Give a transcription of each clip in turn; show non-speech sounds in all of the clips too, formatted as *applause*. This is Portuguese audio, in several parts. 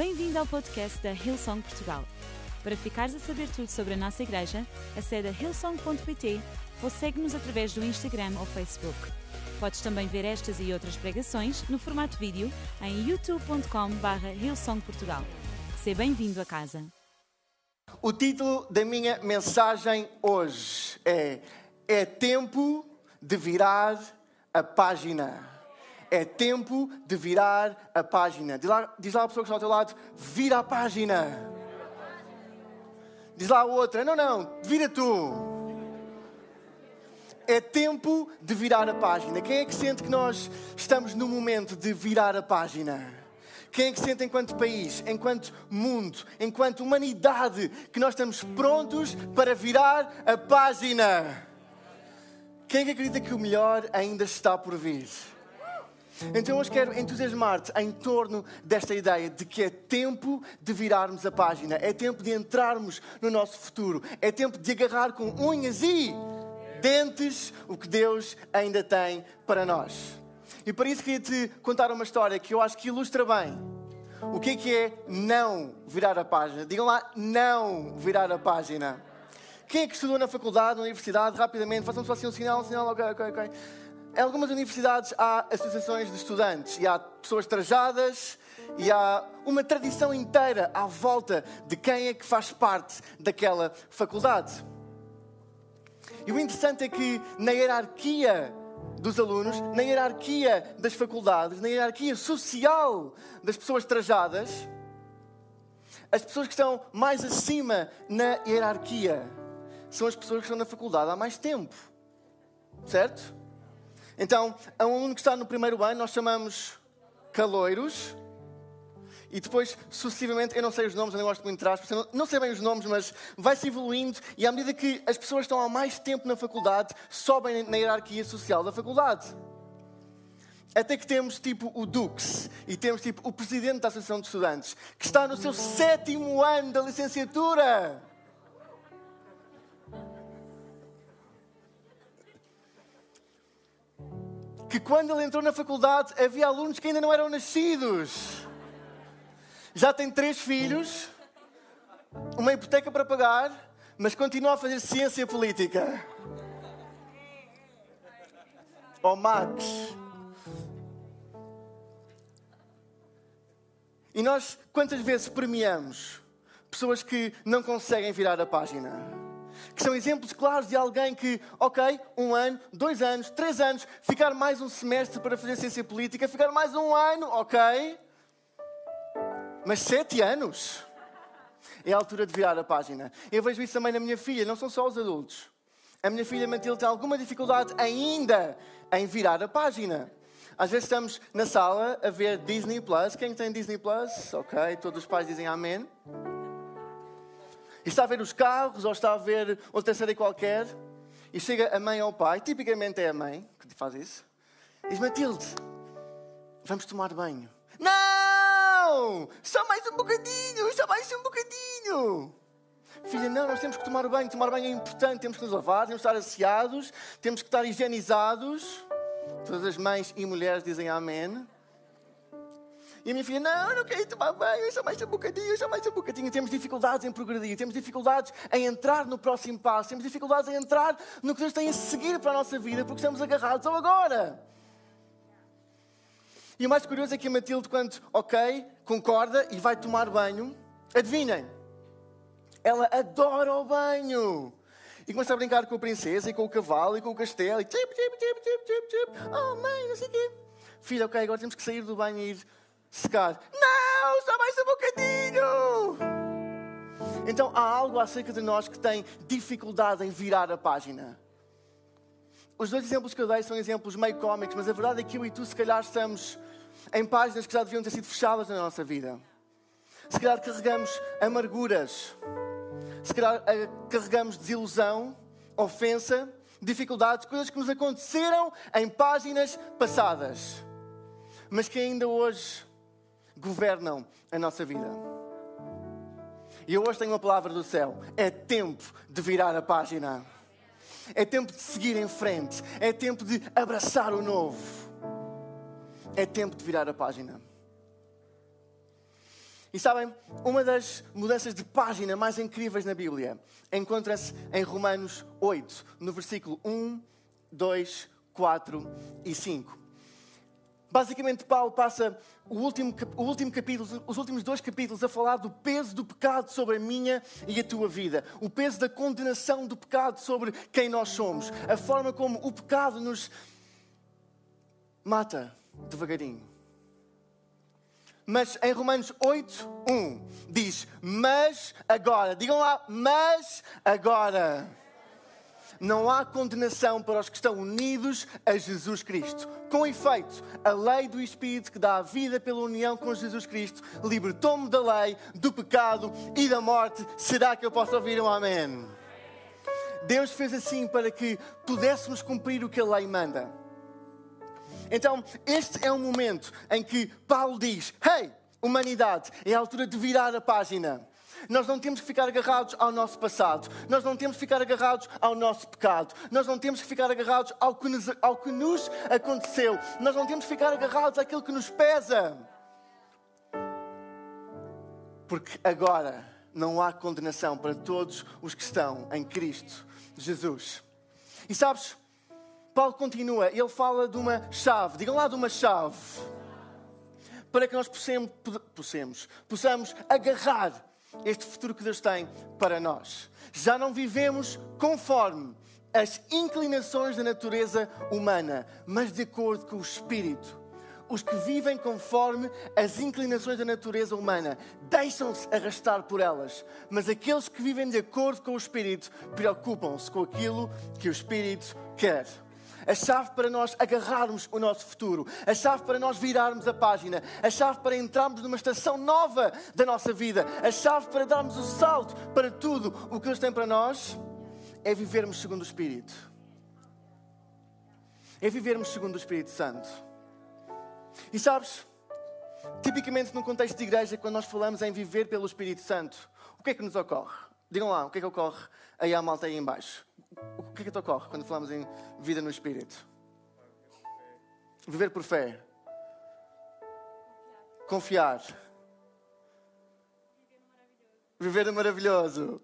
Bem-vindo ao podcast da Hillsong Portugal. Para ficares a saber tudo sobre a nossa igreja, acede a hillsong.pt ou segue-nos através do Instagram ou Facebook. Podes também ver estas e outras pregações no formato vídeo em youtube.com.br hillsongportugal. Seja bem-vindo a casa. O título da minha mensagem hoje é É tempo de virar a página. É tempo de virar a página. Diz lá, diz lá a pessoa que está ao teu lado: vira a página. Diz lá a outra: não, não, vira tu. É tempo de virar a página. Quem é que sente que nós estamos no momento de virar a página? Quem é que sente enquanto país, enquanto mundo, enquanto humanidade, que nós estamos prontos para virar a página? Quem é que acredita que o melhor ainda está por vir? Então hoje quero entusiasmar-te em torno desta ideia de que é tempo de virarmos a página, é tempo de entrarmos no nosso futuro, é tempo de agarrar com unhas e dentes o que Deus ainda tem para nós. E para isso queria te contar uma história que eu acho que ilustra bem o que é que é não virar a página. Digam lá, não virar a página. Quem é que estudou na faculdade, na universidade, rapidamente, façam só assim um sinal, um sinal, ok, ok, ok. Em algumas universidades há associações de estudantes e há pessoas trajadas e há uma tradição inteira à volta de quem é que faz parte daquela faculdade. E o interessante é que na hierarquia dos alunos, na hierarquia das faculdades, na hierarquia social das pessoas trajadas, as pessoas que estão mais acima na hierarquia são as pessoas que estão na faculdade há mais tempo. Certo? Então, a um que está no primeiro ano, nós chamamos caloiros. E depois, sucessivamente, eu não sei os nomes, eu não gosto muito de trás, não, não sei bem os nomes, mas vai-se evoluindo e à medida que as pessoas estão há mais tempo na faculdade, sobem na hierarquia social da faculdade. Até que temos tipo o Dux e temos tipo o presidente da Associação de Estudantes, que está no seu sétimo ano da licenciatura. Que quando ele entrou na faculdade havia alunos que ainda não eram nascidos já tem três filhos, uma hipoteca para pagar, mas continua a fazer ciência política. Oh, Max. E nós, quantas vezes premiamos pessoas que não conseguem virar a página? Que são exemplos claros de alguém que, ok, um ano, dois anos, três anos, ficar mais um semestre para fazer ciência política, ficar mais um ano, ok, mas sete anos? É a altura de virar a página. Eu vejo isso também na minha filha, não são só os adultos. A minha filha Matilde tem alguma dificuldade ainda em virar a página. Às vezes estamos na sala a ver Disney Plus. Quem tem Disney Plus? Ok, todos os pais dizem amém. E está a ver os carros ou está a ver outra série qualquer. E chega a mãe ou o pai, tipicamente é a mãe que faz isso. Diz Matilde, vamos tomar banho. Não! Só mais um bocadinho! Só mais um bocadinho! Filha, não, nós temos que tomar banho. Tomar banho é importante. Temos que nos lavar, temos que estar asseados, temos que estar higienizados. Todas as mães e mulheres dizem amém. E a minha filha, não, não quero tomar banho, só mais um bocadinho, só mais um bocadinho. Temos dificuldades em progredir, temos dificuldades em entrar no próximo passo, temos dificuldades em entrar no que Deus tem a seguir para a nossa vida, porque estamos agarrados ao agora. E o mais curioso é que a Matilde, quando, ok, concorda e vai tomar banho, adivinhem, ela adora o banho. E começa a brincar com a princesa e com o cavalo e com o castelo. E tip, tip, tip, tip, tip, tip. Oh, mãe, não sei o quê. Filha, ok, agora temos que sair do banho e ir secar. Não, só mais um bocadinho. Então há algo acerca de nós que tem dificuldade em virar a página. Os dois exemplos que eu dei são exemplos meio cómicos, mas a verdade é que eu e tu, se calhar, estamos em páginas que já deviam ter sido fechadas na nossa vida. Se calhar carregamos amarguras, se calhar eh, carregamos desilusão, ofensa, dificuldades, coisas que nos aconteceram em páginas passadas, mas que ainda hoje governam a nossa vida. E eu hoje tenho uma palavra do céu: é tempo de virar a página, é tempo de seguir em frente, é tempo de abraçar o novo. É tempo de virar a página. E sabem, uma das mudanças de página mais incríveis na Bíblia encontra-se em Romanos 8, no versículo 1, 2, 4 e 5. Basicamente, Paulo passa o último, o último capítulo, os últimos dois capítulos a falar do peso do pecado sobre a minha e a tua vida, o peso da condenação do pecado sobre quem nós somos, a forma como o pecado nos mata devagarinho. Mas em Romanos 8, 1 diz: Mas agora, digam lá, mas agora não há condenação para os que estão unidos a Jesus Cristo. Com efeito, a lei do Espírito que dá a vida pela união com Jesus Cristo libertou-me da lei, do pecado e da morte. Será que eu posso ouvir um amém? Deus fez assim para que pudéssemos cumprir o que a lei manda. Então, este é um momento em que Paulo diz: Hey, humanidade, é a altura de virar a página. Nós não temos que ficar agarrados ao nosso passado. Nós não temos que ficar agarrados ao nosso pecado. Nós não temos que ficar agarrados ao que nos, ao que nos aconteceu. Nós não temos que ficar agarrados àquilo que nos pesa. Porque agora não há condenação para todos os que estão em Cristo Jesus. E sabes, Paulo continua, ele fala de uma chave. Digam lá de uma chave. Para que nós possamos, possamos, possamos agarrar este futuro que Deus tem para nós. Já não vivemos conforme as inclinações da natureza humana, mas de acordo com o Espírito. Os que vivem conforme as inclinações da natureza humana deixam-se arrastar por elas, mas aqueles que vivem de acordo com o Espírito preocupam-se com aquilo que o Espírito quer a chave para nós agarrarmos o nosso futuro, a chave para nós virarmos a página, a chave para entrarmos numa estação nova da nossa vida, a chave para darmos o salto para tudo o que Deus tem para nós é vivermos segundo o Espírito. É vivermos segundo o Espírito Santo. E sabes, tipicamente no contexto de igreja, quando nós falamos em viver pelo Espírito Santo, o que é que nos ocorre? Digam lá, o que é que ocorre aí à malta aí embaixo? O que é que te ocorre quando falamos em vida no Espírito? Viver por fé. Confiar. Viver no maravilhoso.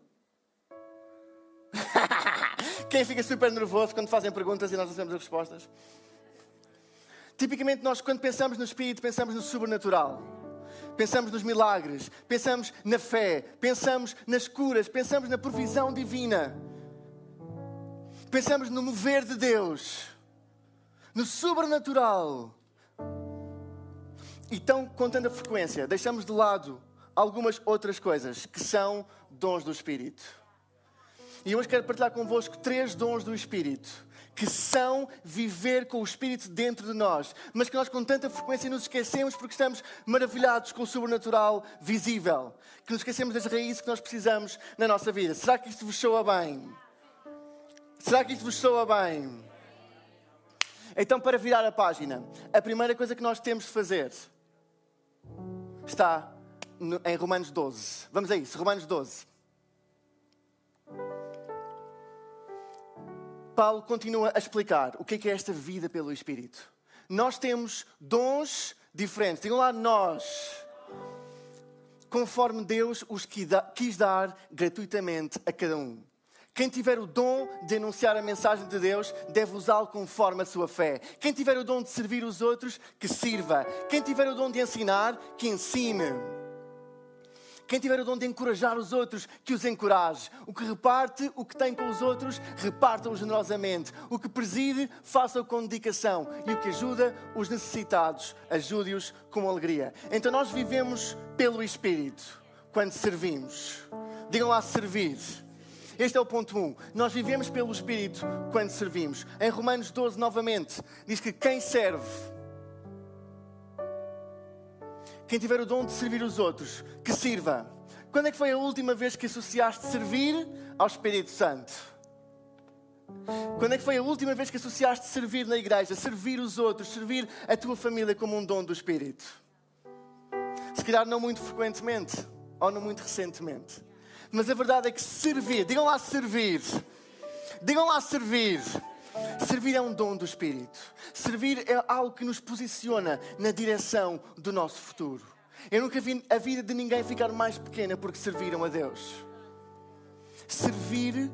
*laughs* Quem fica super nervoso quando fazem perguntas e nós não sabemos as respostas? Tipicamente, nós, quando pensamos no Espírito, pensamos no sobrenatural. Pensamos nos milagres, pensamos na fé, pensamos nas curas, pensamos na provisão divina pensamos no mover de Deus, no sobrenatural. E tão com tanta frequência, deixamos de lado algumas outras coisas que são dons do Espírito. E hoje quero partilhar convosco três dons do Espírito, que são viver com o Espírito dentro de nós, mas que nós com tanta frequência nos esquecemos porque estamos maravilhados com o sobrenatural visível, que nos esquecemos das raízes que nós precisamos na nossa vida. Será que isto vos soa bem? Será que isto vos soa bem? Então, para virar a página, a primeira coisa que nós temos de fazer está em Romanos 12. Vamos a isso, Romanos 12. Paulo continua a explicar o que é, que é esta vida pelo Espírito. Nós temos dons diferentes. Digam lá, nós. Conforme Deus os quis dar gratuitamente a cada um. Quem tiver o dom de anunciar a mensagem de Deus deve usá-lo conforme a sua fé. Quem tiver o dom de servir os outros, que sirva. Quem tiver o dom de ensinar, que ensine. Quem tiver o dom de encorajar os outros, que os encoraje. O que reparte o que tem com os outros, reparta-o generosamente. O que preside, faça-o com dedicação. E o que ajuda os necessitados, ajude-os com alegria. Então nós vivemos pelo Espírito quando servimos. Digam lá servir. Este é o ponto 1. Um. Nós vivemos pelo Espírito quando servimos. Em Romanos 12, novamente, diz que quem serve, quem tiver o dom de servir os outros, que sirva. Quando é que foi a última vez que associaste servir ao Espírito Santo? Quando é que foi a última vez que associaste servir na igreja, servir os outros, servir a tua família como um dom do Espírito? Se calhar não muito frequentemente ou não muito recentemente. Mas a verdade é que servir, digam lá servir, digam lá servir. Servir é um dom do Espírito. Servir é algo que nos posiciona na direção do nosso futuro. Eu nunca vi a vida de ninguém ficar mais pequena porque serviram a Deus. Servir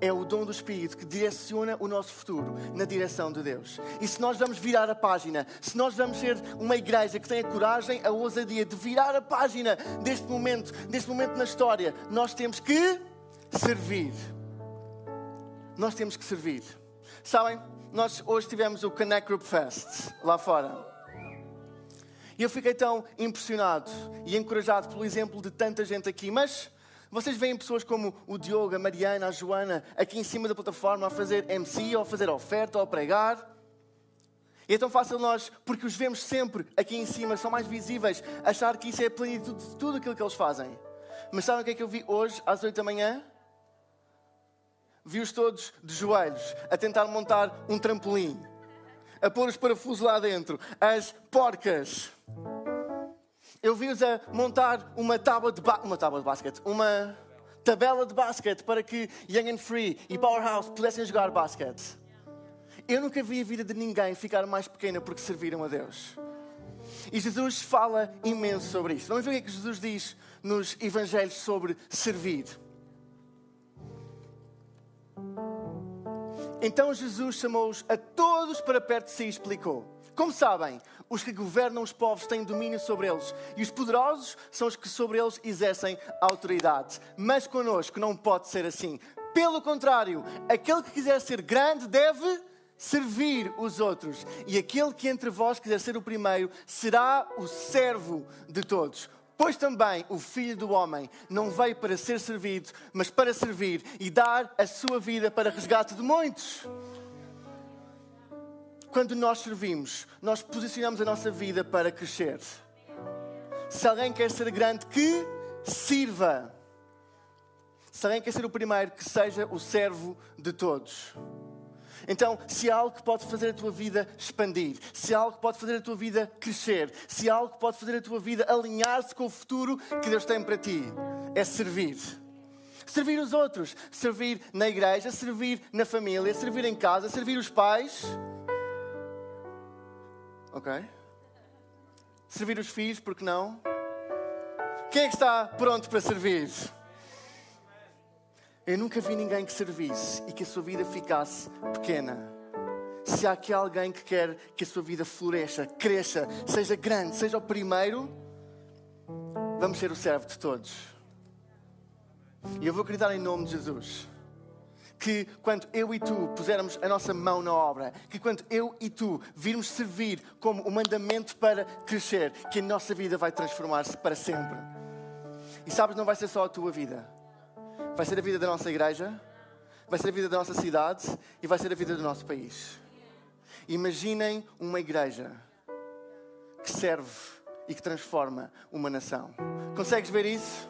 é o dom do Espírito que direciona o nosso futuro na direção de Deus. E se nós vamos virar a página, se nós vamos ser uma igreja que tem a coragem, a ousadia de virar a página deste momento, deste momento na história, nós temos que servir. Nós temos que servir. Sabem, nós hoje tivemos o Connect Group Fest lá fora. E eu fiquei tão impressionado e encorajado pelo exemplo de tanta gente aqui, mas vocês veem pessoas como o Diogo, a Mariana, a Joana, aqui em cima da plataforma a fazer MC, ou a fazer oferta, ou a pregar. E é tão fácil nós, porque os vemos sempre aqui em cima, são mais visíveis, achar que isso é a plenitude de tudo aquilo que eles fazem. Mas sabem o que é que eu vi hoje, às 8 da manhã? Vi-os todos de joelhos, a tentar montar um trampolim, a pôr os parafusos lá dentro, as porcas eu vi-os a montar uma tábua de, uma tábua de basquete, uma tabela de basquete para que Young and Free e Powerhouse pudessem jogar basquete. Eu nunca vi a vida de ninguém ficar mais pequena porque serviram a Deus. E Jesus fala imenso sobre isto. Vamos ver o que é que Jesus diz nos Evangelhos sobre servir. Então Jesus chamou-os a todos para perto de si e explicou: Como sabem, os que governam os povos têm domínio sobre eles, e os poderosos são os que sobre eles exercem autoridade. Mas conosco não pode ser assim. Pelo contrário, aquele que quiser ser grande deve servir os outros, e aquele que entre vós quiser ser o primeiro será o servo de todos. Pois também o Filho do Homem não veio para ser servido, mas para servir e dar a sua vida para resgate de muitos. Quando nós servimos, nós posicionamos a nossa vida para crescer. Se alguém quer ser grande, que sirva. Se alguém quer ser o primeiro, que seja o servo de todos. Então, se há algo que pode fazer a tua vida expandir, se há algo que pode fazer a tua vida crescer, se há algo que pode fazer a tua vida alinhar-se com o futuro que Deus tem para ti, é servir. Servir os outros, servir na igreja, servir na família, servir em casa, servir os pais Ok? Servir os filhos, porque não? Quem é que está pronto para servir? Eu nunca vi ninguém que servisse e que a sua vida ficasse pequena. Se há aqui alguém que quer que a sua vida floresça, cresça, seja grande, seja o primeiro, vamos ser o servo de todos. E eu vou acreditar em nome de Jesus que quando eu e tu pusermos a nossa mão na obra, que quando eu e tu virmos servir como o um mandamento para crescer, que a nossa vida vai transformar-se para sempre. E sabes, não vai ser só a tua vida, vai ser a vida da nossa igreja, vai ser a vida da nossa cidade e vai ser a vida do nosso país. Imaginem uma igreja que serve e que transforma uma nação. Consegues ver isso?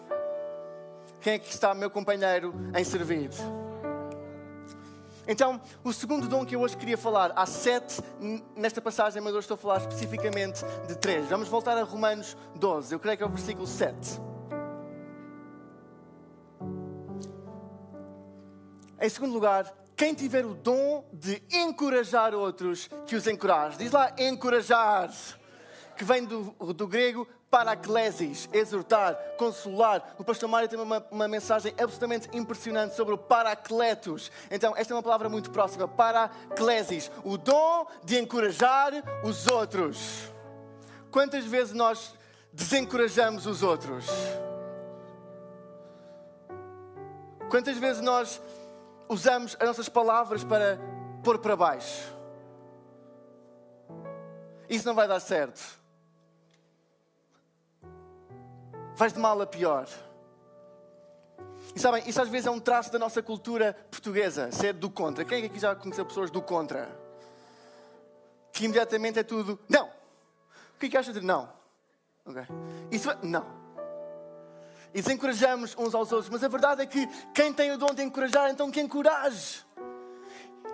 Quem é que está meu companheiro em servir? Então, o segundo dom que eu hoje queria falar, há sete nesta passagem, mas hoje estou a falar especificamente de três. Vamos voltar a Romanos 12, eu creio que é o versículo 7. Em segundo lugar, quem tiver o dom de encorajar outros, que os encoraje. Diz lá encorajar, que vem do, do grego paraclesis, exortar, consolar. O pastor Mário tem uma, uma, mensagem absolutamente impressionante sobre o paracletos. Então, esta é uma palavra muito próxima. Paraclesis, o dom de encorajar os outros. Quantas vezes nós desencorajamos os outros? Quantas vezes nós usamos as nossas palavras para pôr para baixo? Isso não vai dar certo. Vais de mal a pior. E sabem, isso às vezes é um traço da nossa cultura portuguesa, ser do contra. Quem é aqui já conheceu pessoas do contra? Que imediatamente é tudo, não. O que é que achas de não? Okay. Isso é, não. E desencorajamos uns aos outros, mas a verdade é que quem tem o dom de encorajar, então que encoraje.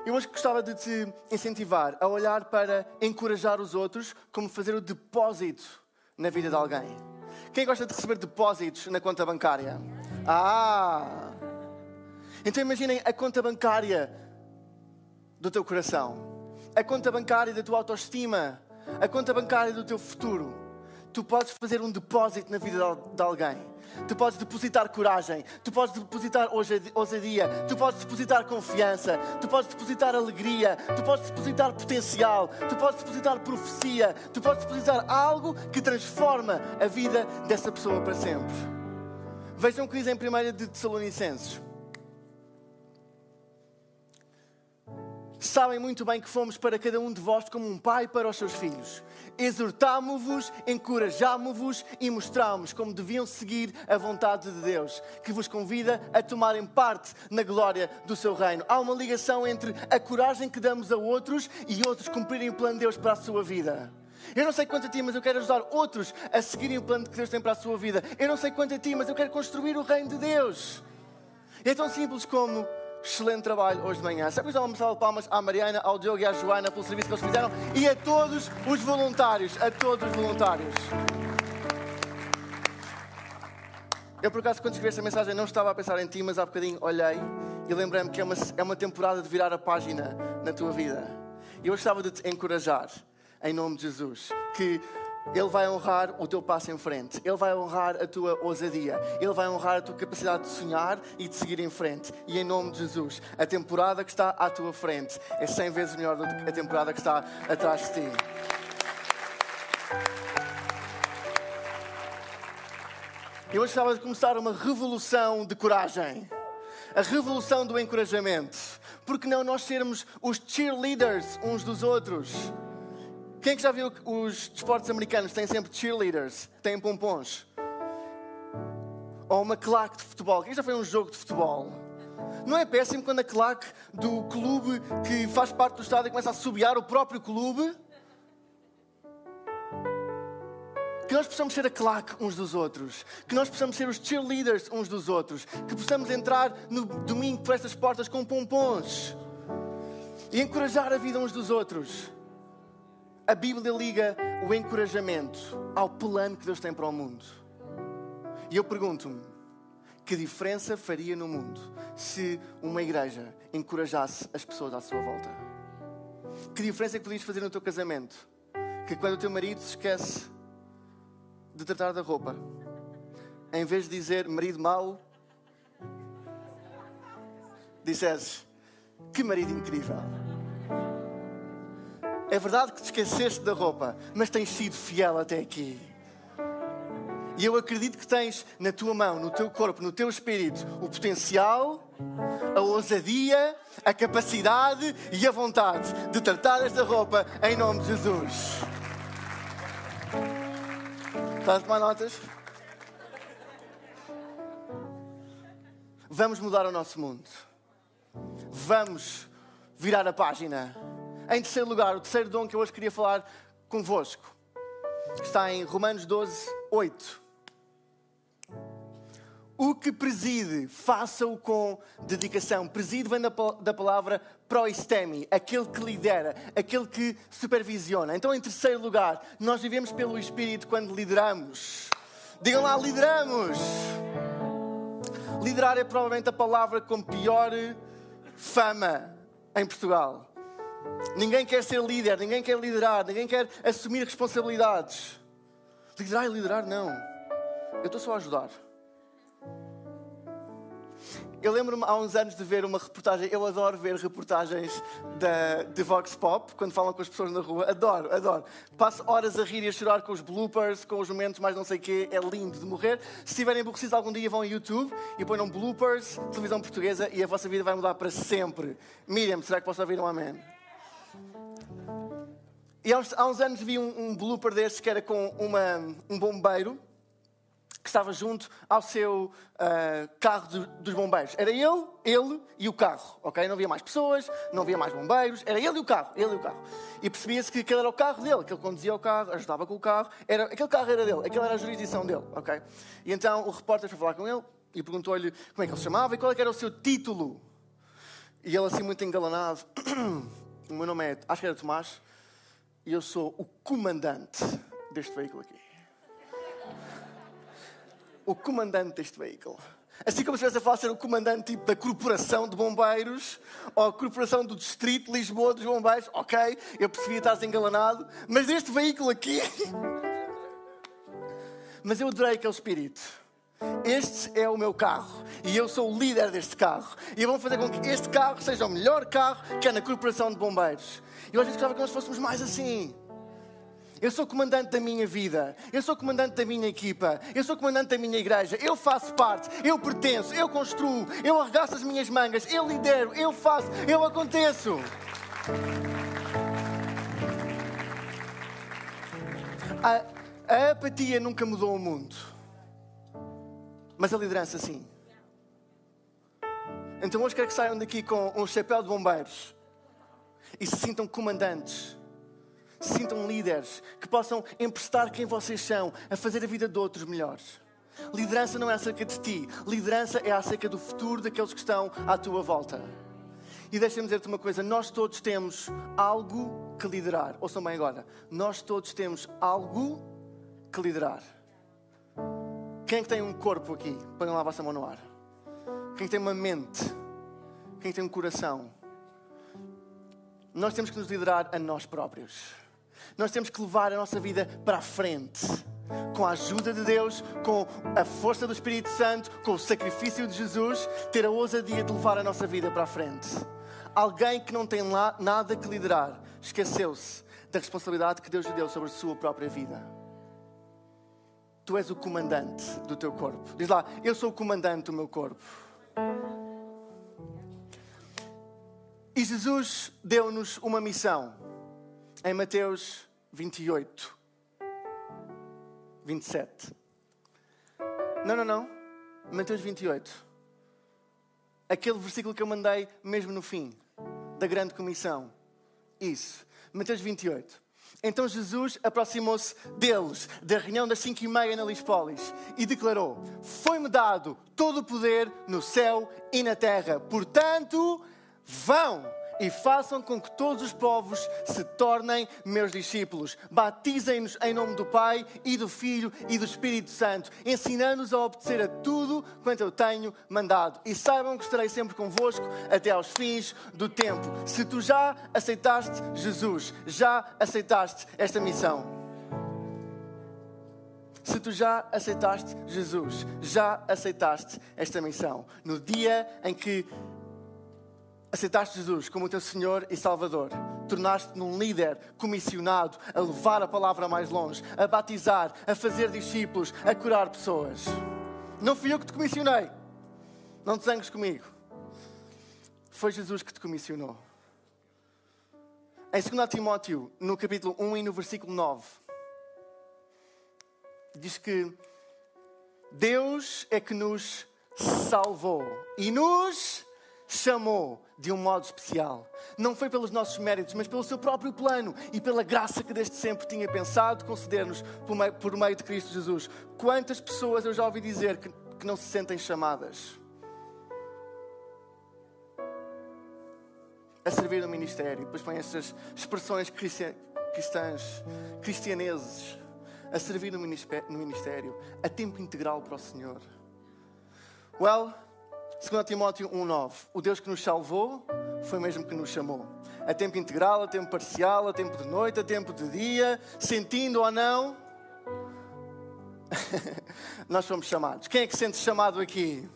Eu hoje gostava de te incentivar a olhar para encorajar os outros como fazer o depósito na vida de alguém. Quem gosta de receber depósitos na conta bancária? Ah! Então imaginem a conta bancária do teu coração, a conta bancária da tua autoestima, a conta bancária do teu futuro. Tu podes fazer um depósito na vida de alguém. Tu podes depositar coragem, tu podes depositar ousadia, tu podes depositar confiança, tu podes depositar alegria, tu podes depositar potencial, tu podes depositar profecia, tu podes depositar algo que transforma a vida dessa pessoa para sempre. Vejam o que diz em 1 de Tessalonicenses. Sabem muito bem que fomos para cada um de vós como um pai para os seus filhos. Exortámo-vos, encorajámo-vos e mostrámos como deviam seguir a vontade de Deus, que vos convida a tomarem parte na glória do seu reino. Há uma ligação entre a coragem que damos a outros e outros cumprirem o plano de Deus para a sua vida. Eu não sei quanto a ti, mas eu quero ajudar outros a seguirem o plano que Deus tem para a sua vida. Eu não sei quanto a ti, mas eu quero construir o reino de Deus. É tão simples como Excelente trabalho hoje de manhã. Sabe que uma salva de palmas à Mariana, ao Diogo e à Joana pelo serviço que eles fizeram e a todos os voluntários. A todos os voluntários. Eu, por acaso, quando escrevi esta mensagem, não estava a pensar em ti, mas há bocadinho olhei e lembrei-me que é uma, é uma temporada de virar a página na tua vida. E eu gostava de te encorajar, em nome de Jesus, que ele vai honrar o teu passo em frente. Ele vai honrar a tua ousadia. Ele vai honrar a tua capacidade de sonhar e de seguir em frente. E em nome de Jesus, a temporada que está à tua frente é 100 vezes melhor do que a temporada que está atrás de ti. Eu gostava de começar uma revolução de coragem. A revolução do encorajamento. Porque não nós sermos os cheerleaders uns dos outros? Quem é que já viu os desportos americanos têm sempre cheerleaders, têm pompons? Ou uma claque de futebol. Quem já foi a um jogo de futebol? Não é péssimo quando a claque do clube que faz parte do estádio começa a subiar o próprio clube? Que nós possamos ser a claque uns dos outros. Que nós possamos ser os cheerleaders uns dos outros. Que possamos entrar no domingo por estas portas com pompons. E encorajar a vida uns dos outros. A Bíblia liga o encorajamento ao plano que Deus tem para o mundo. E eu pergunto-me: que diferença faria no mundo se uma igreja encorajasse as pessoas à sua volta? Que diferença é que podias fazer no teu casamento? Que quando o teu marido se esquece de tratar da roupa, em vez de dizer marido mau, dissesses: que marido incrível! É verdade que te esqueceste da roupa, mas tens sido fiel até aqui. E eu acredito que tens na tua mão, no teu corpo, no teu espírito, o potencial, a ousadia, a capacidade e a vontade de tratar esta roupa em nome de Jesus. Estás a tomar notas? Vamos mudar o nosso mundo. Vamos virar a página. Em terceiro lugar, o terceiro dom que eu hoje queria falar convosco está em Romanos 12, 8. O que preside, faça-o com dedicação. Preside vem da, da palavra proistemi, aquele que lidera, aquele que supervisiona. Então, em terceiro lugar, nós vivemos pelo Espírito quando lideramos. Digam lá, lideramos. Liderar é provavelmente a palavra com pior fama em Portugal. Ninguém quer ser líder, ninguém quer liderar, ninguém quer assumir responsabilidades. Liderar e liderar, não. Eu estou só a ajudar. Eu lembro-me há uns anos de ver uma reportagem, eu adoro ver reportagens da, de Vox Pop, quando falam com as pessoas na rua, adoro, adoro. Passo horas a rir e a chorar com os bloopers, com os momentos mais não sei o quê, é lindo de morrer. Se estiverem aborrecidos algum dia vão ao YouTube e põem bloopers, televisão portuguesa, e a vossa vida vai mudar para sempre. Miriam, será que posso ouvir um amém? E há uns, há uns anos vi um, um blooper destes que era com uma, um bombeiro que estava junto ao seu uh, carro dos bombeiros. Era ele, ele e o carro, ok? Não havia mais pessoas, não havia mais bombeiros, era ele e o carro, ele e o carro. E percebia-se que aquele era o carro dele, que ele conduzia o carro, ajudava com o carro, era, aquele carro era dele, aquela era a jurisdição dele, ok? E então o repórter foi falar com ele e perguntou-lhe como é que ele se chamava e qual é era o seu título. E ele assim muito engalanado, *coughs* o meu nome é, acho que era Tomás, e eu sou o comandante deste veículo aqui. O comandante deste veículo. Assim como se estivesse a falar ser o comandante tipo, da Corporação de Bombeiros ou a Corporação do Distrito de Lisboa dos Bombeiros, ok, eu percebi estar engalanado, mas deste veículo aqui. *laughs* mas eu adorei aquele espírito. Este é o meu carro e eu sou o líder deste carro. E eu vou fazer com que este carro seja o melhor carro que é na Corporação de Bombeiros. Eu às vezes gostava que nós fôssemos mais assim. Eu sou comandante da minha vida. Eu sou comandante da minha equipa. Eu sou comandante da minha igreja. Eu faço parte. Eu pertenço. Eu construo. Eu arregaço as minhas mangas. Eu lidero. Eu faço. Eu aconteço. A, a apatia nunca mudou o mundo. Mas a liderança sim. Então hoje quero que saiam daqui com um chapéu de bombeiros e se sintam comandantes, se sintam líderes, que possam emprestar quem vocês são a fazer a vida de outros melhores. Liderança não é acerca de ti, liderança é acerca do futuro daqueles que estão à tua volta. E deixa-me dizer-te uma coisa: nós todos temos algo que liderar. Ouçam bem agora. Nós todos temos algo que liderar. Quem é tem um corpo aqui? Põem lá a vossa mão no ar. Quem tem uma mente? Quem tem um coração? Nós temos que nos liderar a nós próprios. Nós temos que levar a nossa vida para a frente. Com a ajuda de Deus, com a força do Espírito Santo, com o sacrifício de Jesus, ter a ousadia de levar a nossa vida para a frente. Alguém que não tem lá nada que liderar, esqueceu-se da responsabilidade que Deus lhe deu sobre a sua própria vida. Tu és o comandante do teu corpo. Diz lá, eu sou o comandante do meu corpo. E Jesus deu-nos uma missão em Mateus 28, 27. Não, não, não. Mateus 28. Aquele versículo que eu mandei mesmo no fim da grande comissão. Isso. Mateus 28. Então Jesus aproximou-se deles, da reunião das cinco e meia na Lispolis, e declarou: Foi-me dado todo o poder no céu e na terra. Portanto, vão e façam com que todos os povos se tornem meus discípulos. Batizem-nos em nome do Pai e do Filho e do Espírito Santo, ensinando-nos a obedecer a tudo quanto eu tenho mandado. E saibam que estarei sempre convosco até aos fins do tempo. Se tu já aceitaste Jesus, já aceitaste esta missão. Se tu já aceitaste Jesus, já aceitaste esta missão. No dia em que aceitaste Jesus como o teu Senhor e Salvador, tornaste-te num líder comissionado a levar a palavra mais longe, a batizar, a fazer discípulos, a curar pessoas. Não fui eu que te comissionei. Não te zangues comigo. Foi Jesus que te comissionou. Em 2 Timóteo, no capítulo 1 e no versículo 9, diz que Deus é que nos salvou e nos chamou de um modo especial. Não foi pelos nossos méritos, mas pelo seu próprio plano e pela graça que desde sempre tinha pensado conceder-nos por meio, por meio de Cristo Jesus. Quantas pessoas eu já ouvi dizer que, que não se sentem chamadas a servir no ministério? Depois põem essas expressões cristãs, cristianeses, a servir no ministério, a tempo integral para o Senhor. Well, 2 Timóteo 1,9. O Deus que nos salvou foi mesmo que nos chamou. A tempo integral, a tempo parcial, a tempo de noite, a tempo de dia, sentindo ou não, *laughs* nós somos chamados. Quem é que sente chamado aqui?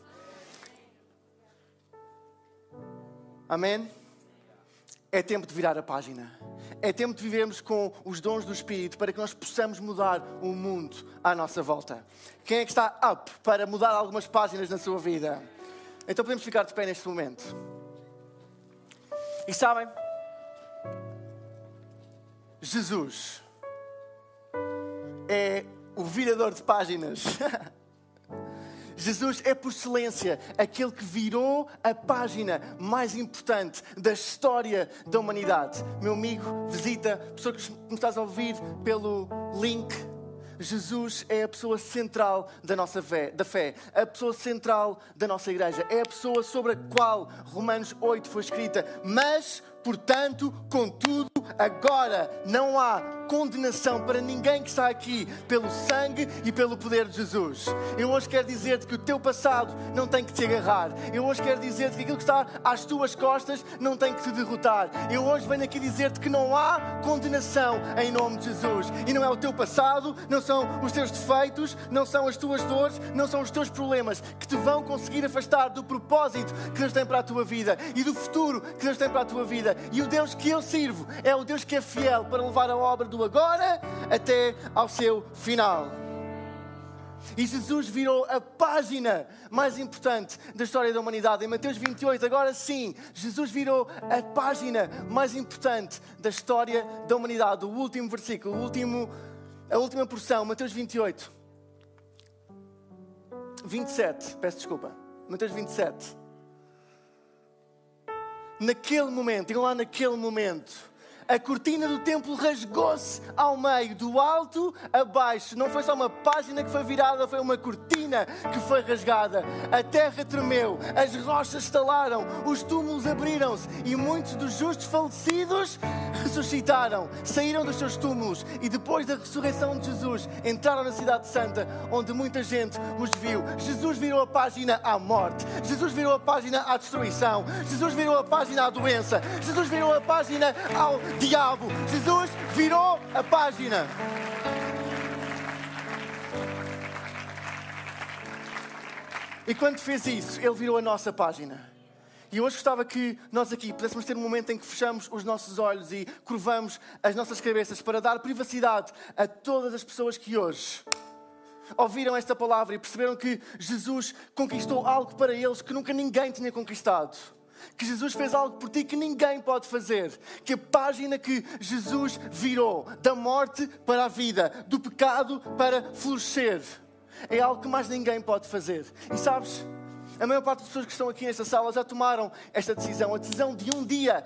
Amém? É tempo de virar a página. É tempo de vivermos com os dons do Espírito para que nós possamos mudar o mundo à nossa volta. Quem é que está up para mudar algumas páginas na sua vida? Então podemos ficar de pé neste momento. E sabem, Jesus é o virador de páginas. *laughs* Jesus é por excelência aquele que virou a página mais importante da história da humanidade. Meu amigo, visita, pessoa que me estás a ouvir pelo link Jesus é a pessoa central da nossa fé, da fé, a pessoa central da nossa igreja, é a pessoa sobre a qual Romanos 8 foi escrita. Mas, portanto, contudo, agora não há condenação para ninguém que está aqui pelo sangue e pelo poder de Jesus. Eu hoje quero dizer-te que o teu passado não tem que te agarrar. Eu hoje quero dizer-te que aquilo que está às tuas costas não tem que te derrotar. Eu hoje venho aqui dizer-te que não há condenação em nome de Jesus. E não é o teu passado, não são os teus defeitos, não são as tuas dores, não são os teus problemas que te vão conseguir afastar do propósito que Deus tem para a tua vida e do futuro que Deus tem para a tua vida. E o Deus que eu sirvo é o Deus que é fiel para levar a obra do agora até ao seu final. E Jesus virou a página mais importante da história da humanidade. Em Mateus 28, agora sim, Jesus virou a página mais importante da história da humanidade. O último versículo, o último, a última porção, Mateus 28. 27, peço desculpa. Mateus 27. Naquele momento, digam lá naquele momento, a cortina do templo rasgou-se ao meio, do alto a baixo. Não foi só uma página que foi virada, foi uma cortina que foi rasgada. A terra tremeu, as rochas estalaram, os túmulos abriram-se e muitos dos justos falecidos ressuscitaram, saíram dos seus túmulos e depois da ressurreição de Jesus entraram na Cidade Santa, onde muita gente os viu. Jesus virou a página à morte, Jesus virou a página à destruição, Jesus virou a página à doença, Jesus virou a página ao diabo. Jesus virou a página. E quando fez isso, ele virou a nossa página. E hoje gostava que nós aqui pudéssemos ter um momento em que fechamos os nossos olhos e curvamos as nossas cabeças para dar privacidade a todas as pessoas que hoje ouviram esta palavra e perceberam que Jesus conquistou algo para eles que nunca ninguém tinha conquistado que Jesus fez algo por ti que ninguém pode fazer. Que a página que Jesus virou da morte para a vida, do pecado para florescer, é algo que mais ninguém pode fazer. E sabes? A maior parte das pessoas que estão aqui nesta sala já tomaram esta decisão, a decisão de um dia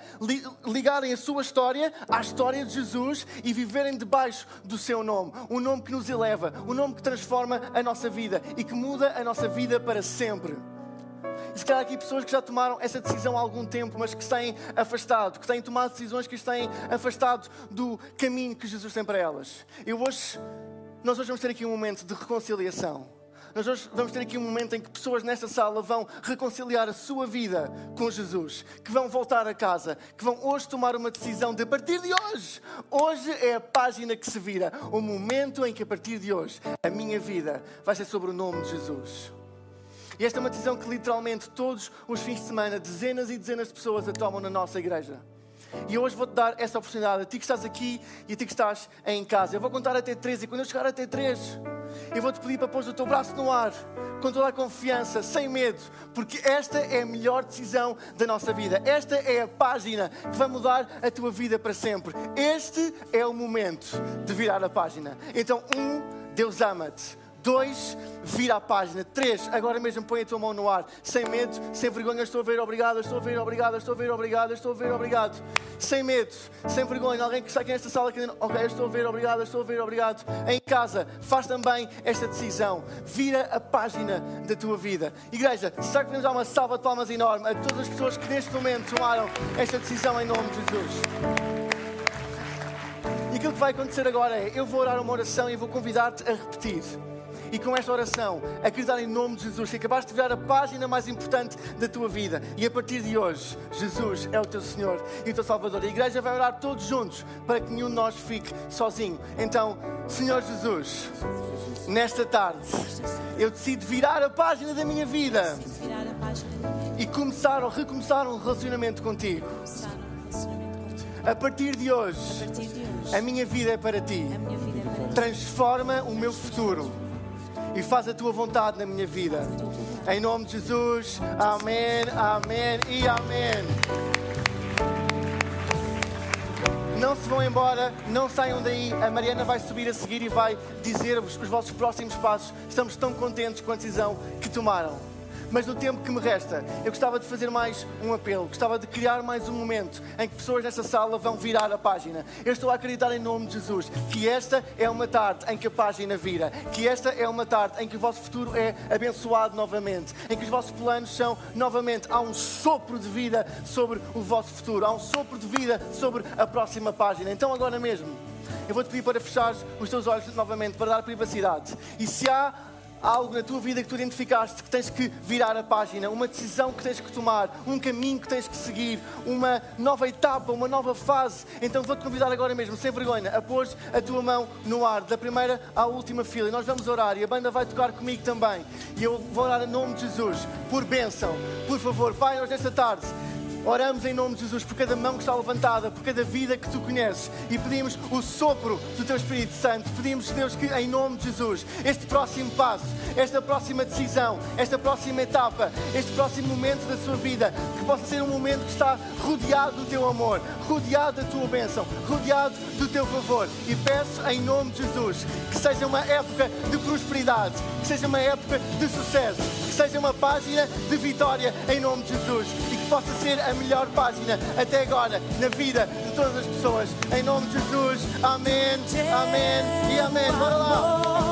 ligarem a sua história à história de Jesus e viverem debaixo do seu nome. Um nome que nos eleva, um nome que transforma a nossa vida e que muda a nossa vida para sempre. E se calhar aqui pessoas que já tomaram essa decisão há algum tempo, mas que têm afastado, que têm tomado decisões que se têm afastado do caminho que Jesus tem para elas. Eu hoje, nós hoje vamos ter aqui um momento de reconciliação. Nós hoje vamos ter aqui um momento em que pessoas nesta sala vão reconciliar a sua vida com Jesus, que vão voltar a casa, que vão hoje tomar uma decisão de a partir de hoje. Hoje é a página que se vira, o momento em que a partir de hoje a minha vida vai ser sobre o nome de Jesus. E esta é uma decisão que literalmente todos os fins de semana, dezenas e dezenas de pessoas a tomam na nossa igreja. E hoje vou-te dar esta oportunidade, a ti que estás aqui e a ti que estás em casa. Eu vou contar até três e quando eu chegar até três, eu vou-te pedir para pôr o teu braço no ar, com toda a confiança, sem medo, porque esta é a melhor decisão da nossa vida. Esta é a página que vai mudar a tua vida para sempre. Este é o momento de virar a página. Então, um, Deus ama-te. Dois, vira a página. Três, agora mesmo põe a tua mão no ar. Sem medo, sem vergonha, estou a ver, obrigado, estou a ver, obrigado, estou a ver, obrigado, estou a ver, obrigado. Sem medo, sem vergonha. Alguém que está aqui nesta sala que ok, estou a ver, obrigado, estou a ver, obrigado. Em casa, faz também esta decisão. Vira a página da tua vida. Igreja, será que podemos dar uma salva de palmas enorme a todas as pessoas que neste momento tomaram esta decisão em nome de Jesus? E aquilo que vai acontecer agora é: eu vou orar uma oração e vou convidar-te a repetir e com esta oração acreditar em nome de Jesus que acabaste de virar a página mais importante da tua vida e a partir de hoje Jesus é o teu Senhor e o teu Salvador. A igreja vai orar todos juntos para que nenhum de nós fique sozinho. Então, Senhor Jesus, nesta tarde eu decido virar a página da minha vida e começar ou recomeçar um relacionamento contigo. A partir de hoje, a minha vida é para ti. Transforma o meu futuro e faz a tua vontade na minha vida. Em nome de Jesus, amém, amém e amém. Não se vão embora, não saiam daí. A Mariana vai subir a seguir e vai dizer-vos os vossos próximos passos. Estamos tão contentes com a decisão que tomaram. Mas no tempo que me resta, eu gostava de fazer mais um apelo, gostava de criar mais um momento em que pessoas nessa sala vão virar a página. Eu estou a acreditar em nome de Jesus que esta é uma tarde em que a página vira, que esta é uma tarde em que o vosso futuro é abençoado novamente, em que os vossos planos são novamente. Há um sopro de vida sobre o vosso futuro, há um sopro de vida sobre a próxima página. Então, agora mesmo eu vou-te pedir para fechar os teus olhos novamente, para dar privacidade. E se há algo na tua vida que tu identificaste que tens que virar a página, uma decisão que tens que tomar, um caminho que tens que seguir, uma nova etapa, uma nova fase, então vou-te convidar agora mesmo, sem vergonha, a pôr a tua mão no ar, da primeira à última fila. E nós vamos orar e a banda vai tocar comigo também. E eu vou orar em nome de Jesus, por bênção. Por favor, Pai, nós nesta tarde Oramos em nome de Jesus por cada mão que está levantada, por cada vida que tu conheces e pedimos o sopro do teu Espírito Santo. Pedimos, Deus, que em nome de Jesus, este próximo passo, esta próxima decisão, esta próxima etapa, este próximo momento da sua vida, que possa ser um momento que está rodeado do teu amor, rodeado da tua bênção, rodeado do teu favor. E peço em nome de Jesus que seja uma época de prosperidade, que seja uma época de sucesso, seja uma página de vitória em nome de Jesus e que possa ser a melhor página até agora na vida de todas as pessoas. Em nome de Jesus, amém, amém e amém. Bora lá.